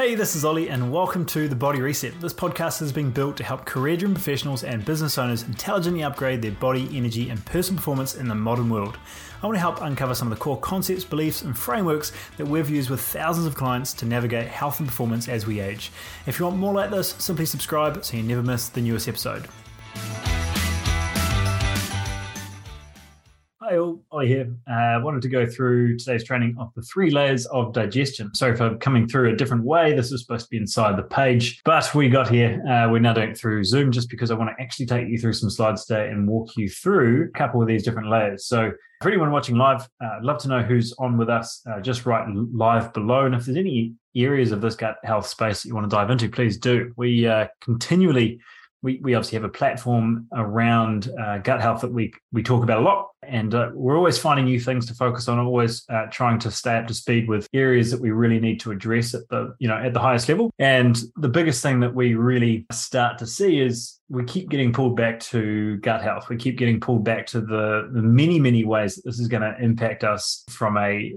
Hey, this is Olly, and welcome to The Body Reset. This podcast has been built to help career driven professionals and business owners intelligently upgrade their body, energy, and personal performance in the modern world. I want to help uncover some of the core concepts, beliefs, and frameworks that we've used with thousands of clients to navigate health and performance as we age. If you want more like this, simply subscribe so you never miss the newest episode. All, Olly here. I uh, wanted to go through today's training of the three layers of digestion. Sorry for coming through a different way. This was supposed to be inside the page, but we got here. Uh, we're now doing it through Zoom just because I want to actually take you through some slides today and walk you through a couple of these different layers. So for anyone watching live, uh, I'd love to know who's on with us. Uh, just write live below. And if there's any areas of this gut health space that you want to dive into, please do. We uh, continually we, we obviously have a platform around uh, gut health that we we talk about a lot. And uh, we're always finding new things to focus on always uh, trying to stay up to speed with areas that we really need to address at the you know at the highest level. And the biggest thing that we really start to see is we keep getting pulled back to gut health we keep getting pulled back to the, the many many ways that this is going to impact us from a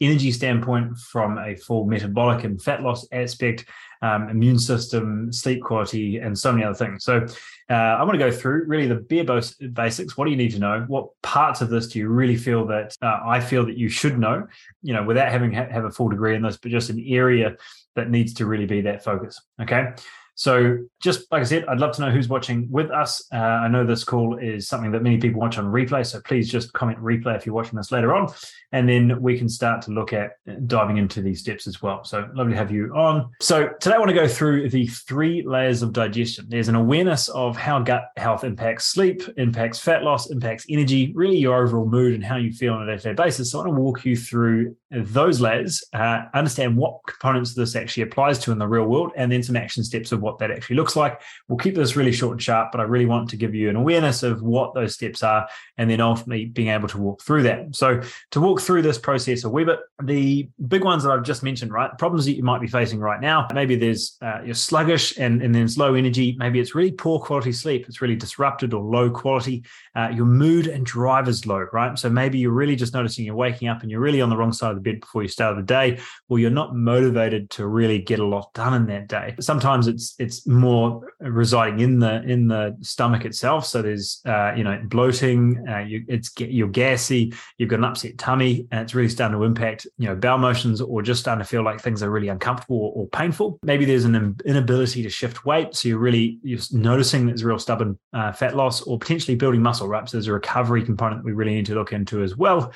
energy standpoint from a full metabolic and fat loss aspect um, immune system, sleep quality, and so many other things. So uh, I want to go through really the bare basics. What do you need to know? What parts of this do you really feel that uh, I feel that you should know? You know, without having ha- have a full degree in this, but just an area that needs to really be that focus. Okay. So, just like I said, I'd love to know who's watching with us. Uh, I know this call is something that many people watch on replay. So, please just comment replay if you're watching this later on. And then we can start to look at diving into these steps as well. So, lovely to have you on. So, today I want to go through the three layers of digestion. There's an awareness of how gut health impacts sleep, impacts fat loss, impacts energy, really your overall mood and how you feel on a day to day basis. So, I want to walk you through those layers, uh, understand what components this actually applies to in the real world, and then some action steps of what that actually looks like. We'll keep this really short and sharp, but I really want to give you an awareness of what those steps are and then ultimately being able to walk through that. So, to walk through this process a wee bit, the big ones that I've just mentioned, right? Problems that you might be facing right now. Maybe there's uh, you're sluggish and, and then it's low energy. Maybe it's really poor quality sleep. It's really disrupted or low quality. Uh, your mood and drive is low, right? So, maybe you're really just noticing you're waking up and you're really on the wrong side of the bed before you start the day, or you're not motivated to really get a lot done in that day. Sometimes it's it's more residing in the in the stomach itself. So there's uh, you know bloating, uh, you, it's you're gassy, you've got an upset tummy, and it's really starting to impact you know bowel motions, or just starting to feel like things are really uncomfortable or, or painful. Maybe there's an inability to shift weight, so you're really you're noticing there's real stubborn uh, fat loss, or potentially building muscle. Right, so there's a recovery component that we really need to look into as well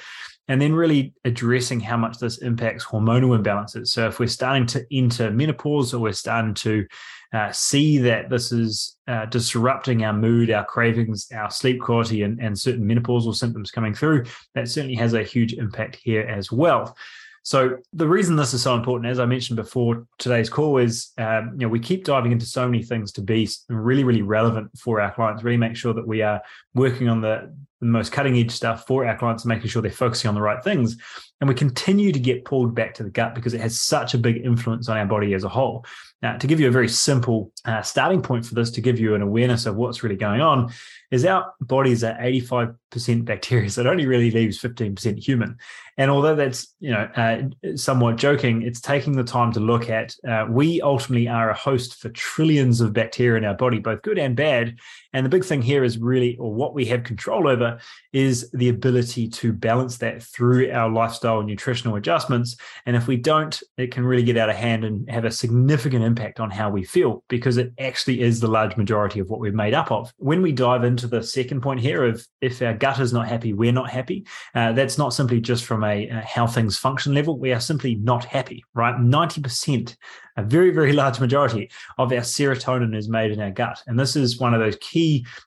and then really addressing how much this impacts hormonal imbalances. So if we're starting to enter menopause or we're starting to uh, see that this is uh, disrupting our mood, our cravings, our sleep quality, and, and certain menopausal symptoms coming through, that certainly has a huge impact here as well. So the reason this is so important, as I mentioned before today's call, is um, you know we keep diving into so many things to be really, really relevant for our clients. Really make sure that we are working on the, the most cutting edge stuff for our clients, making sure they're focusing on the right things. And we continue to get pulled back to the gut because it has such a big influence on our body as a whole. Now, to give you a very simple uh, starting point for this, to give you an awareness of what's really going on, is our bodies are 85% bacteria, so it only really leaves 15% human. And although that's you know uh, somewhat joking, it's taking the time to look at. Uh, we ultimately are a host for trillions of bacteria in our body, both good and bad. And the big thing here is really, or what we have control over, is the ability to balance that through our lifestyle and nutritional adjustments. And if we don't, it can really get out of hand and have a significant impact on how we feel because it actually is the large majority of what we're made up of. When we dive into the second point here of if our gut is not happy, we're not happy, uh, that's not simply just from a, a how things function level. We are simply not happy, right? 90% a very, very large majority of our serotonin is made in our gut. And this is one of those key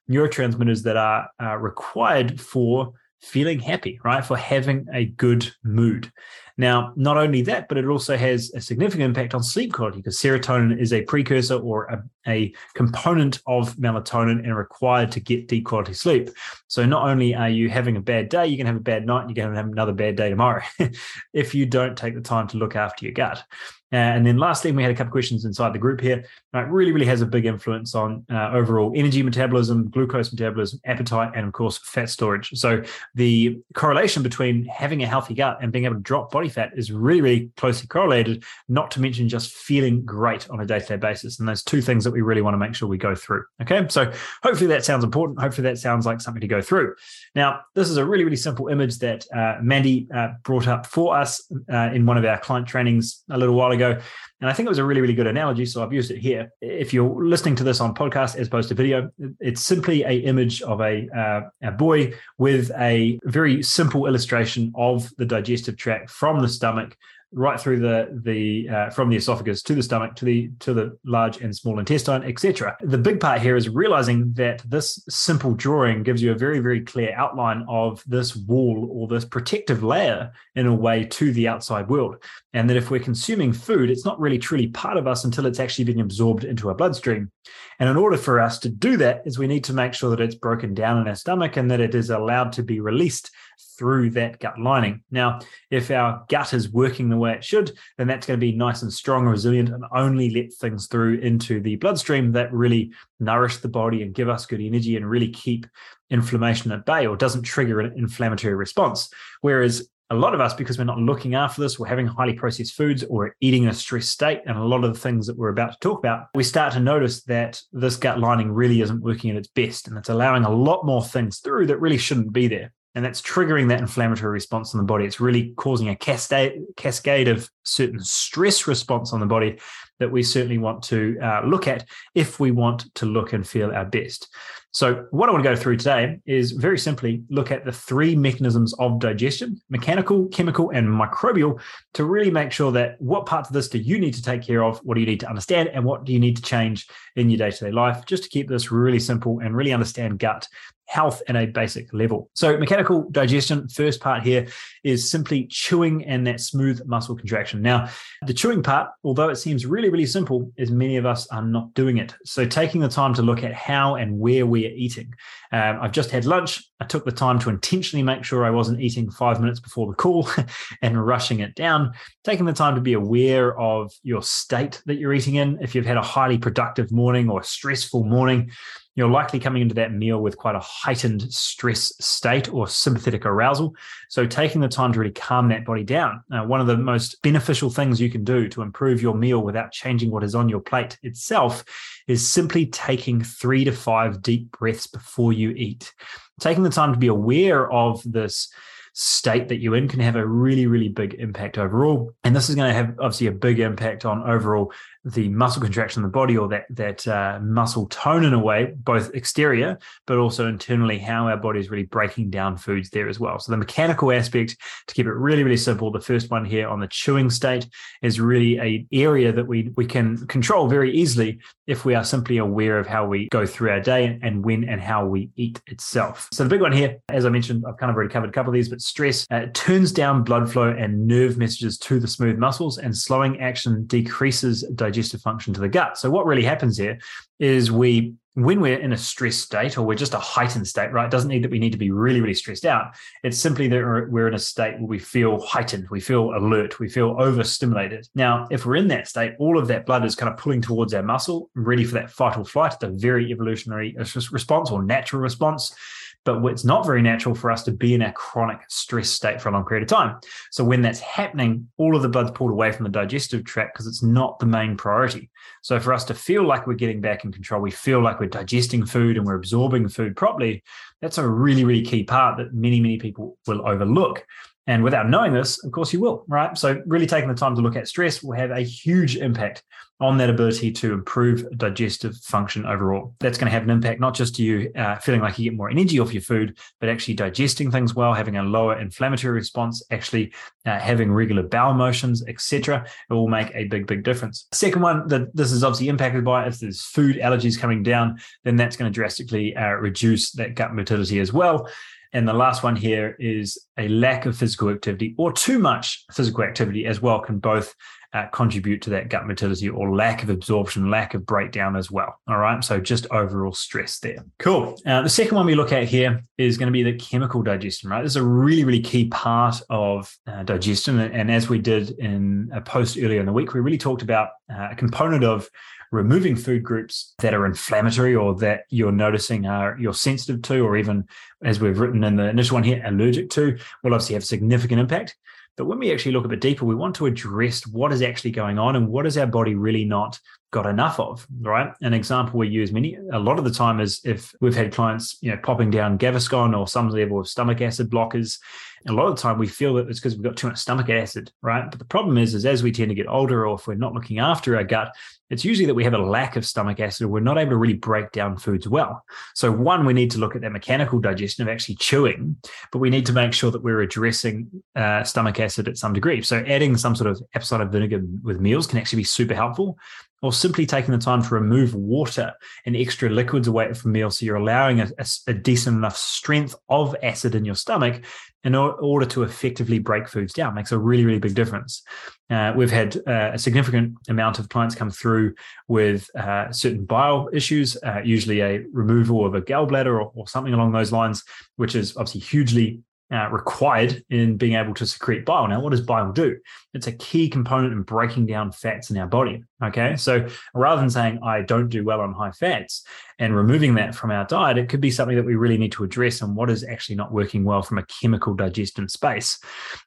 neurotransmitters that are uh, required for feeling happy, right? For having a good mood. Now, not only that, but it also has a significant impact on sleep quality because serotonin is a precursor or a a component of melatonin and required to get deep quality sleep. So not only are you having a bad day, you're going to have a bad night and you're going to have another bad day tomorrow if you don't take the time to look after your gut. Uh, and then lastly, we had a couple of questions inside the group here. It really, really has a big influence on uh, overall energy metabolism, glucose metabolism, appetite, and of course, fat storage. So the correlation between having a healthy gut and being able to drop body fat is really, really closely correlated, not to mention just feeling great on a day to day basis. And those two things that we really want to make sure we go through. Okay. So hopefully that sounds important. Hopefully that sounds like something to go through. Now, this is a really, really simple image that uh, Mandy uh, brought up for us uh, in one of our client trainings a little while ago. And I think it was a really, really good analogy. So I've used it here. If you're listening to this on podcast as opposed to video, it's simply a image of a, uh, a boy with a very simple illustration of the digestive tract from the stomach right through the the uh, from the esophagus to the stomach to the to the large and small intestine etc the big part here is realizing that this simple drawing gives you a very very clear outline of this wall or this protective layer in a way to the outside world. And that if we're consuming food it's not really truly part of us until it's actually being absorbed into our bloodstream. And in order for us to do that is we need to make sure that it's broken down in our stomach and that it is allowed to be released through that gut lining. Now, if our gut is working the way it should, then that's going to be nice and strong, and resilient, and only let things through into the bloodstream that really nourish the body and give us good energy and really keep inflammation at bay or doesn't trigger an inflammatory response. Whereas a lot of us, because we're not looking after this, we're having highly processed foods or eating in a stress state, and a lot of the things that we're about to talk about, we start to notice that this gut lining really isn't working at its best. And it's allowing a lot more things through that really shouldn't be there and that's triggering that inflammatory response in the body. It's really causing a cascade cascade of certain stress response on the body that we certainly want to uh, look at if we want to look and feel our best. So, what I want to go through today is very simply look at the three mechanisms of digestion mechanical, chemical, and microbial to really make sure that what parts of this do you need to take care of? What do you need to understand? And what do you need to change in your day to day life just to keep this really simple and really understand gut health at a basic level. So, mechanical digestion, first part here is simply chewing and that smooth muscle contraction. Now, the chewing part, although it seems really, really simple, is many of us are not doing it. So, taking the time to look at how and where we are eating. Um, I've just had lunch. I took the time to intentionally make sure I wasn't eating five minutes before the call and rushing it down. Taking the time to be aware of your state that you're eating in. If you've had a highly productive morning or a stressful morning, you're likely coming into that meal with quite a heightened stress state or sympathetic arousal. So, taking the time to really calm that body down. Uh, one of the most beneficial things you can do to improve your meal without changing what is on your plate itself is simply taking three to five deep breaths before you eat. Taking the time to be aware of this state that you're in can have a really, really big impact overall. And this is going to have obviously a big impact on overall the muscle contraction in the body or that that uh, muscle tone in a way, both exterior but also internally, how our body is really breaking down foods there as well. So the mechanical aspect, to keep it really really simple, the first one here on the chewing state is really a area that we we can control very easily if we are simply aware of how we go through our day and when and how we eat itself. So the big one here, as I mentioned, I've kind of already covered a couple of these, but stress uh, turns down blood flow and nerve messages to the smooth muscles, and slowing action decreases digestion digestive function to the gut. So what really happens here is we when we're in a stress state or we're just a heightened state, right? It doesn't need that we need to be really, really stressed out. It's simply that we're in a state where we feel heightened, we feel alert, we feel overstimulated. Now, if we're in that state, all of that blood is kind of pulling towards our muscle, ready for that fight or flight. A very evolutionary uh, response or natural response but it's not very natural for us to be in a chronic stress state for a long period of time. So when that's happening, all of the blood's pulled away from the digestive tract because it's not the main priority. So for us to feel like we're getting back in control, we feel like we're digesting food and we're absorbing food properly. That's a really, really key part that many, many people will overlook. And without knowing this, of course, you will, right? So, really taking the time to look at stress will have a huge impact on that ability to improve digestive function overall. That's going to have an impact not just to you uh, feeling like you get more energy off your food, but actually digesting things well, having a lower inflammatory response, actually uh, having regular bowel motions, etc. It will make a big, big difference. Second one that this is obviously impacted by if there's food allergies coming down, then that's going to drastically uh, reduce that gut motility as well. And the last one here is a lack of physical activity or too much physical activity as well can both uh, contribute to that gut motility or lack of absorption, lack of breakdown as well. All right. So just overall stress there. Cool. Uh, the second one we look at here is going to be the chemical digestion, right? This is a really, really key part of uh, digestion. And as we did in a post earlier in the week, we really talked about uh, a component of removing food groups that are inflammatory or that you're noticing are you're sensitive to, or even as we've written in the initial one here, allergic to, will obviously have significant impact. But when we actually look a bit deeper, we want to address what is actually going on and what is our body really not got enough of, right? An example we use many a lot of the time is if we've had clients, you know, popping down Gaviscon or some level of stomach acid blockers. A lot of the time we feel that it's because we've got too much stomach acid, right? But the problem is, is as we tend to get older or if we're not looking after our gut, it's usually that we have a lack of stomach acid. We're not able to really break down foods well. So, one, we need to look at that mechanical digestion of actually chewing, but we need to make sure that we're addressing uh, stomach acid at some degree. So, adding some sort of apple cider vinegar with meals can actually be super helpful or simply taking the time to remove water and extra liquids away from meals so you're allowing a, a, a, decent enough strength of acid in your stomach in order to effectively break foods down makes a really really big difference. Uh, we've had uh, a significant amount of clients come through with uh, certain bile issues uh, usually a removal of a gallbladder or, or something along those lines which is obviously hugely uh, required in being able to secrete bile. Now, what does bile do? It's a key component in breaking down fats in our body. Okay. So rather than saying, I don't do well on high fats and removing that from our diet, it could be something that we really need to address and what is actually not working well from a chemical digestion space.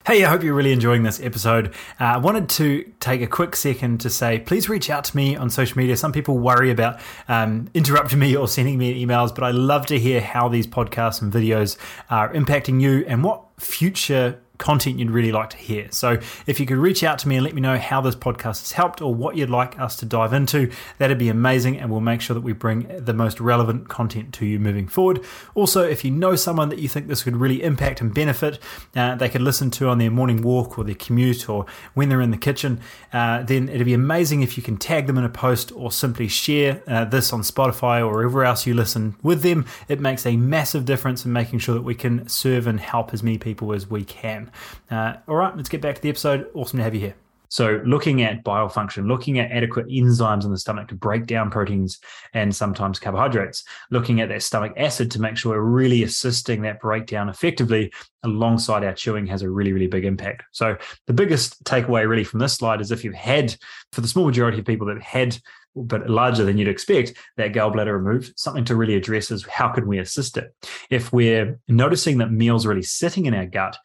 Hey, I hope you're really enjoying this episode. Uh, I wanted to take a quick second to say, please reach out to me on social media. Some people worry about um, interrupting me or sending me emails, but I love to hear how these podcasts and videos are impacting you and what future content you'd really like to hear. So if you could reach out to me and let me know how this podcast has helped or what you'd like us to dive into, that'd be amazing. And we'll make sure that we bring the most relevant content to you moving forward. Also, if you know someone that you think this could really impact and benefit, uh, they could listen to on their morning walk or their commute or when they're in the kitchen, uh, then it'd be amazing if you can tag them in a post or simply share uh, this on Spotify or wherever else you listen with them. It makes a massive difference in making sure that we can serve and help as many people as we can. Uh, all right, let's get back to the episode. Awesome to have you here. So, looking at bile function, looking at adequate enzymes in the stomach to break down proteins and sometimes carbohydrates, looking at that stomach acid to make sure we're really assisting that breakdown effectively alongside our chewing has a really, really big impact. So, the biggest takeaway really from this slide is if you've had, for the small majority of people that had but larger than you'd expect, that gallbladder removed, something to really address is how can we assist it? If we're noticing that meals are really sitting in our gut,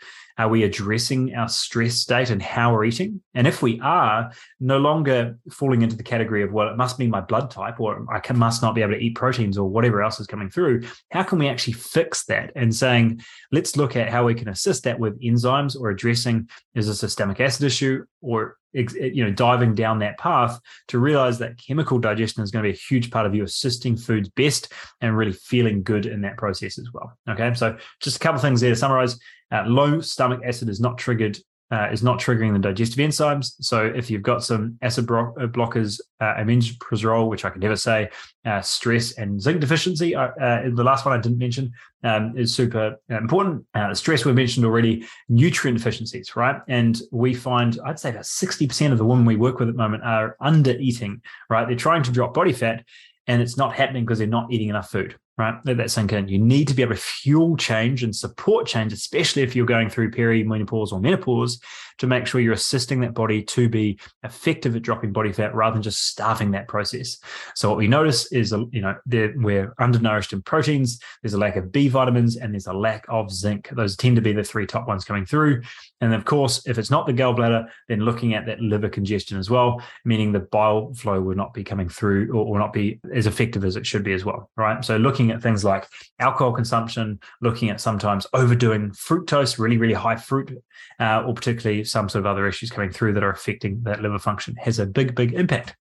are we addressing our stress state and how we're eating? And if we are, no longer falling into the category of, well, it must be my blood type or I can, must not be able to eat proteins or whatever else is coming through, how can we actually fix that? And saying, let's look at how we can assist that with enzymes or addressing is a systemic acid issue or you know diving down that path to realize that chemical digestion is going to be a huge part of you assisting foods best and really feeling good in that process as well okay? So just a couple of things there to summarize. Uh, low stomach acid is not triggered uh, is not triggering the digestive enzymes. So if you've got some acid bro- uh, blockers, uh, omeprazole, which I can never say, uh, stress and zinc deficiency, uh, uh, the last one I didn't mention um, is super important. Uh, stress we mentioned already, nutrient deficiencies, right? And we find I'd say about sixty percent of the women we work with at the moment are under eating, right? They're trying to drop body fat, and it's not happening because they're not eating enough food right? Let that sink in. You need to be able to fuel change and support change, especially if you're going through perimenopause or menopause, to make sure you're assisting that body to be effective at dropping body fat rather than just starving that process. So what we notice is, uh, you know, we're undernourished in proteins. There's a lack of B vitamins and there's a lack of zinc. Those tend to be the three top ones coming through. And of course, if it's not the gallbladder, then looking at that liver congestion as well, meaning the bile flow will not be coming through or will not be as effective as it should be as well, right? So looking at things like alcohol consumption, looking at sometimes overdoing fructose, really, really high fruit, uh, or particularly some sort of other issues coming through that are affecting that liver function has a big, big impact.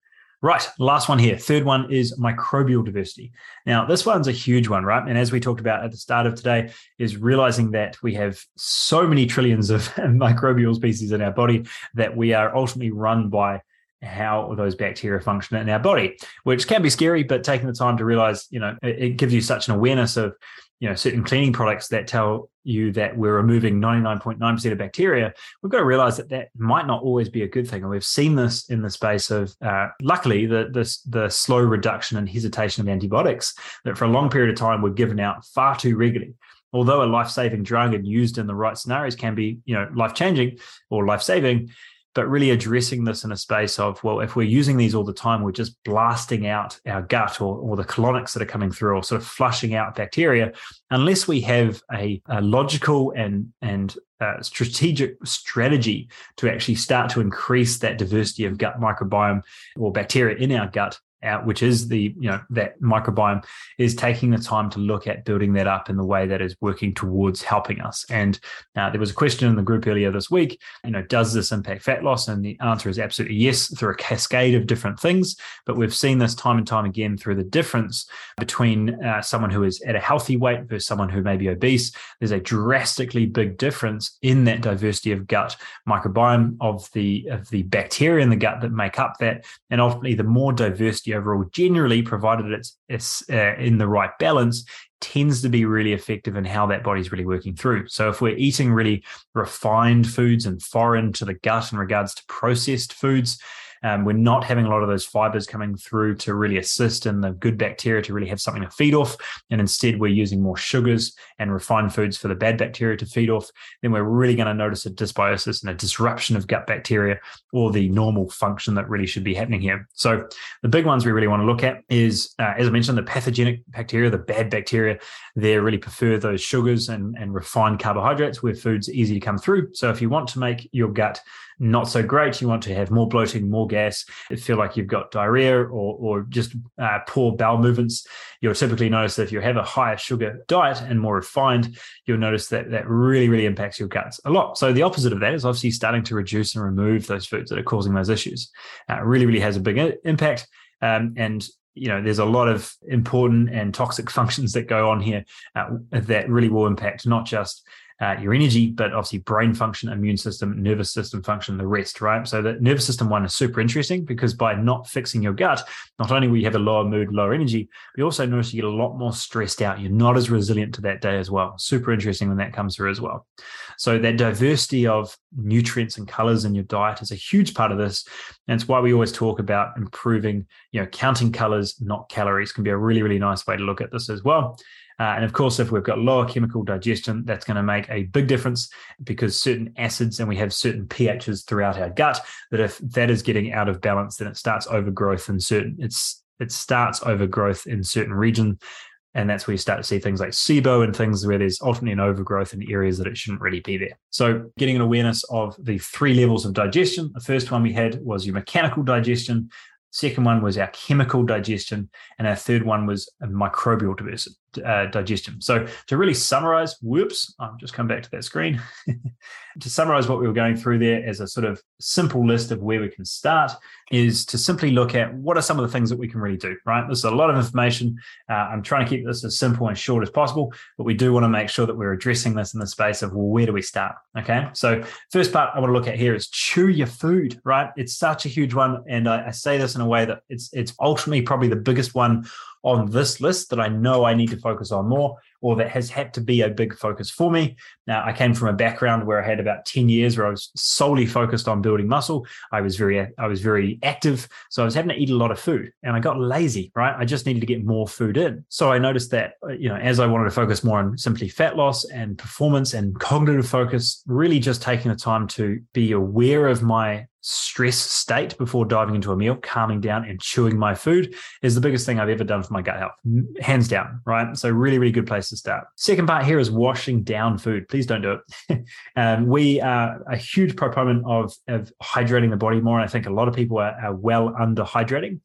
Right, last one here. Third one is microbial diversity. Now, this one's a huge one, right? And as we talked about at the start of today, is realizing that we have so many trillions of microbial species in our body that we are ultimately run by how those bacteria function in our body, which can be scary, but taking the time to realize, you know, it, it gives you such an awareness of you know certain cleaning products that tell you that we're removing 99.9% of bacteria we've got to realize that that might not always be a good thing. And we've seen this in the space of uh, luckily the, the the slow reduction and hesitation of antibiotics that for a long period of time were given out far too regularly. Although a life-saving drug and used in the right scenarios can be you know life-changing or life-saving but really addressing this in a space of, well, if we're using these all the time, we're just blasting out our gut or, or the colonics that are coming through or sort of flushing out bacteria, unless we have a, a logical and, and uh, strategic strategy to actually start to increase that diversity of gut microbiome or bacteria in our gut, out, which is the you know that microbiome, is taking the time to look at building that up in the way that is working towards helping us. And uh, there was a question in the group earlier this week. You know, does this impact fat loss? And the answer is absolutely yes, through a cascade of different things. But we've seen this time and time again through the difference between uh, someone who is at a healthy weight versus someone who may be obese. There's a drastically big difference in that diversity of gut microbiome of the of the bacteria in the gut that make up that, and ultimately the more diversity overall, generally, provided it's, it's uh, in the right balance, tends to be really effective in how that body's really working through. So if we're eating really refined foods and foreign to the gut in regards to processed foods, um, we're not having a lot of those fibers coming through to really assist in the good bacteria to really have something to feed off. And instead, we're using more sugars and refined foods for the bad bacteria to feed off. Then we're really going to notice a dysbiosis and a disruption of gut bacteria or the normal function that really should be happening here. So, the big ones we really want to look at is, uh, as I mentioned, the pathogenic bacteria, the bad bacteria. They really prefer those sugars and, and refined carbohydrates where food's easy to come through. So, if you want to make your gut not so great. You want to have more bloating, more gas, feel like you've got diarrhea or, or just uh, poor bowel movements. You'll typically notice that if you have a higher sugar diet and more refined, you'll notice that that really, really impacts your guts a lot. So the opposite of that is obviously starting to reduce and remove those foods that are causing those issues. Uh, really, really has a big impact. Um, and you know there's a lot of important and toxic functions that go on here uh, that really will impact not just uh, your energy, but obviously brain function, immune system, nervous system function, the rest, right? So the nervous system one is super interesting because by not fixing your gut, not only will you have a lower mood, lower energy, but you also notice you get a lot more stressed out. You're not as resilient to that day as well. Super interesting when that comes through as well. So that diversity of nutrients and colors in your diet is a huge part of this. And it's why we always talk about improving, you know, counting colors, not calories can be a really, really nice way to look at this as well. Uh, and of course, if we've got lower chemical digestion, that's going to make a big difference because certain acids and we have certain pHs throughout our gut that if that is getting out of balance, then it starts overgrowth in certain, it's, it starts overgrowth in certain region. And that's where you start to see things like SIBO and things where there's ultimately an overgrowth in areas that it shouldn't really be there. So, getting an awareness of the three levels of digestion. The first one we had was your mechanical digestion. Second one was our chemical digestion, and our third one was microbial diversity, uh, digestion. So to really summarize, whoops, I'll just come back to that screen. to summarize what we were going through there as a sort of simple list of where we can start is to simply look at what are some of the things that we can really do, right? This is a lot of information. Uh, I'm trying to keep this as simple and short as possible, but we do want to make sure that we're addressing this in the space of, well, where do we start? Okay. So, first part I want to look at here is chew your food, right? It's such a huge one. And I, I say this in a way that it's, it's ultimately probably the biggest one on this list that I know I need to focus on more or that has had to be a big focus for me. Now, I came from a background where I had about 10 years where I was solely focused on building muscle. I was very I was very active, so I was having to eat a lot of food and I got lazy, right? I just needed to get more food in. So I noticed that uh, you know, as I wanted to focus more on simply fat loss and performance and cognitive focus, really just taking the time to be aware of my stress state before diving into a meal, calming down and chewing my food is the biggest thing I've ever done for my gut health, hands down, right? So, really, really good place to start. Second part here is washing down food. Please don't do it. um, we are a huge proponent of, of hydrating the body more. And I think a lot of people are, are well under hydrating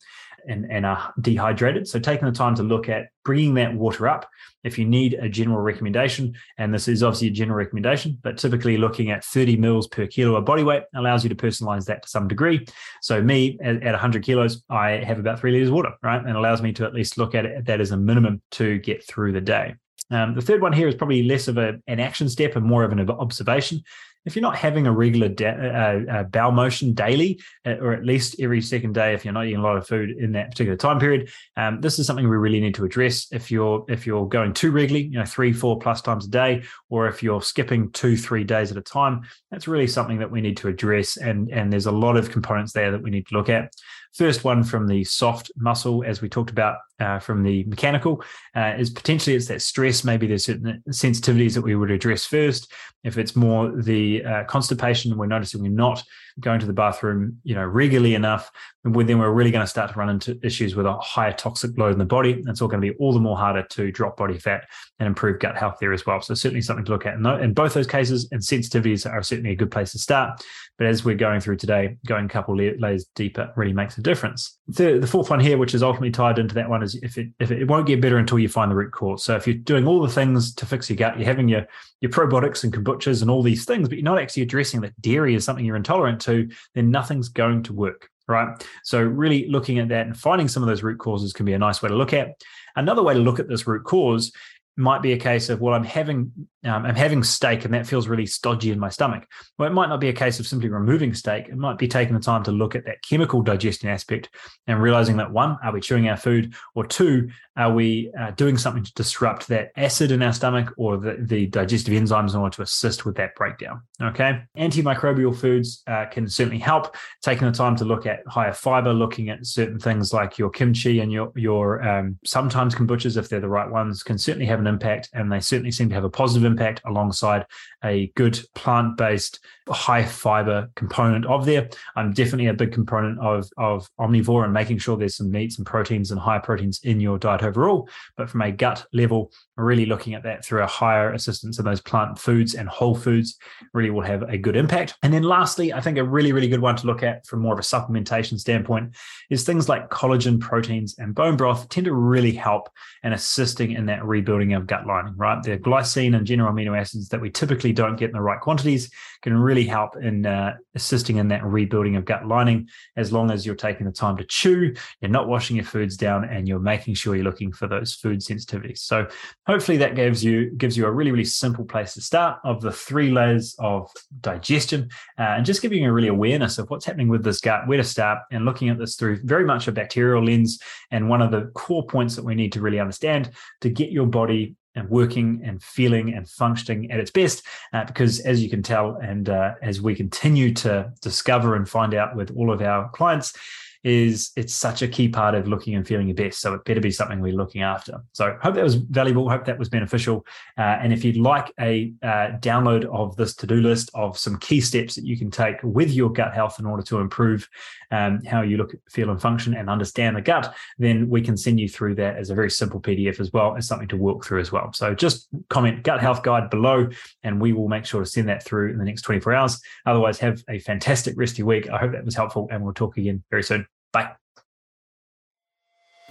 and, and are dehydrated. So taking the time to look at bringing that water up. If you need a general recommendation, and this is obviously a general recommendation, but typically looking at 30 mils per kilo of body weight allows you to personalize that to some degree. So me at, at 100 kilos, I have about three liters of water, right? And allows me to at least look at it, that as a minimum to get through the day. Um, the third one here is probably less of a, an action step and more of an observation. If you're not having a regular da- uh, uh, bowel motion daily, uh, or at least every second day, if you're not eating a lot of food in that particular time period, um, this is something we really need to address. If you're if you're going too regularly, you know, three, four plus times a day, or if you're skipping two, three days at a time, that's really something that we need to address. And and there's a lot of components there that we need to look at. First one from the soft muscle, as we talked about uh, from the mechanical, uh, is potentially it's that stress. Maybe there's certain sensitivities that we would address first. If it's more the uh, constipation, we're noticing we're not going to the bathroom, you know, regularly enough, then we're really going to start to run into issues with a higher toxic load in the body. It's all going to be all the more harder to drop body fat and improve gut health there as well. So certainly something to look at in both those cases. And sensitivities are certainly a good place to start. But as we're going through today, going a couple layers deeper really makes a difference. The, the fourth one here, which is ultimately tied into that one, is if it if it, it won't get better until you find the root cause. So if you're doing all the things to fix your gut, you're having your your probiotics and kombuchas and all these things, but you're not actually addressing that dairy is something you're intolerant to, then nothing's going to work. Right. So, really looking at that and finding some of those root causes can be a nice way to look at. Another way to look at this root cause might be a case of well i'm having um, i'm having steak and that feels really stodgy in my stomach. Well it might not be a case of simply removing steak. It might be taking the time to look at that chemical digestion aspect and realizing that one are we chewing our food? Or two are we uh, doing something to disrupt that acid in our stomach or the, the digestive enzymes in order to assist with that breakdown? Okay? Antimicrobial foods uh, can certainly help. Taking the time to look at higher fiber looking at certain things like your kimchi and your your um, sometimes kombuchas if they're the right ones can certainly have an impact, and they certainly seem to have a positive impact alongside a good plant based, high fiber component of there. I'm definitely a big component of, of omnivore and making sure there's some meats and proteins and high proteins in your diet overall. But from a gut level, really looking at that through a higher assistance of those plant foods and whole foods really will have a good impact. And then lastly, I think a really, really good one to look at from more of a supplementation standpoint is things like collagen, proteins, and bone broth tend to really help and assisting in that rebuilding of gut lining, right? The glycine and general amino acids that we typically don't get in the right quantities can really help in uh, assisting in that rebuilding of gut lining as long as you're taking the time to chew, you're not washing your foods down, and you're making sure you're looking for those food sensitivities. So hopefully that gives you gives you a really really simple place to start of the three layers of digestion uh, and just giving you a really awareness of what's happening with this gut, where to start, and looking at this through very much a bacterial lens. And one of the core points that we need to really understand to get your body and working and feeling and functioning at its best. Uh, because as you can tell, and uh, as we continue to discover and find out with all of our clients, is it's such a key part of looking and feeling your best. So it better be something we're looking after. So hope that was valuable. Hope that was beneficial. Uh, and if you'd like a uh, download of this to do list of some key steps that you can take with your gut health in order to improve um, how you look, feel, and function and understand the gut, then we can send you through that as a very simple PDF as well as something to walk through as well. So just comment gut health guide below, and we will make sure to send that through in the next 24 hours. Otherwise, have a fantastic rest of your week. I hope that was helpful, and we'll talk again very soon. Bye.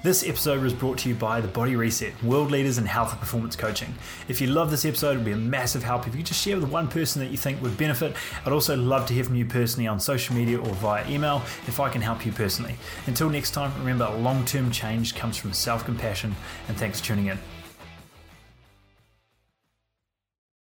This episode was brought to you by The Body Reset, world leaders in health and performance coaching. If you love this episode, it would be a massive help if you just share with one person that you think would benefit. I'd also love to hear from you personally on social media or via email if I can help you personally. Until next time, remember long term change comes from self compassion, and thanks for tuning in.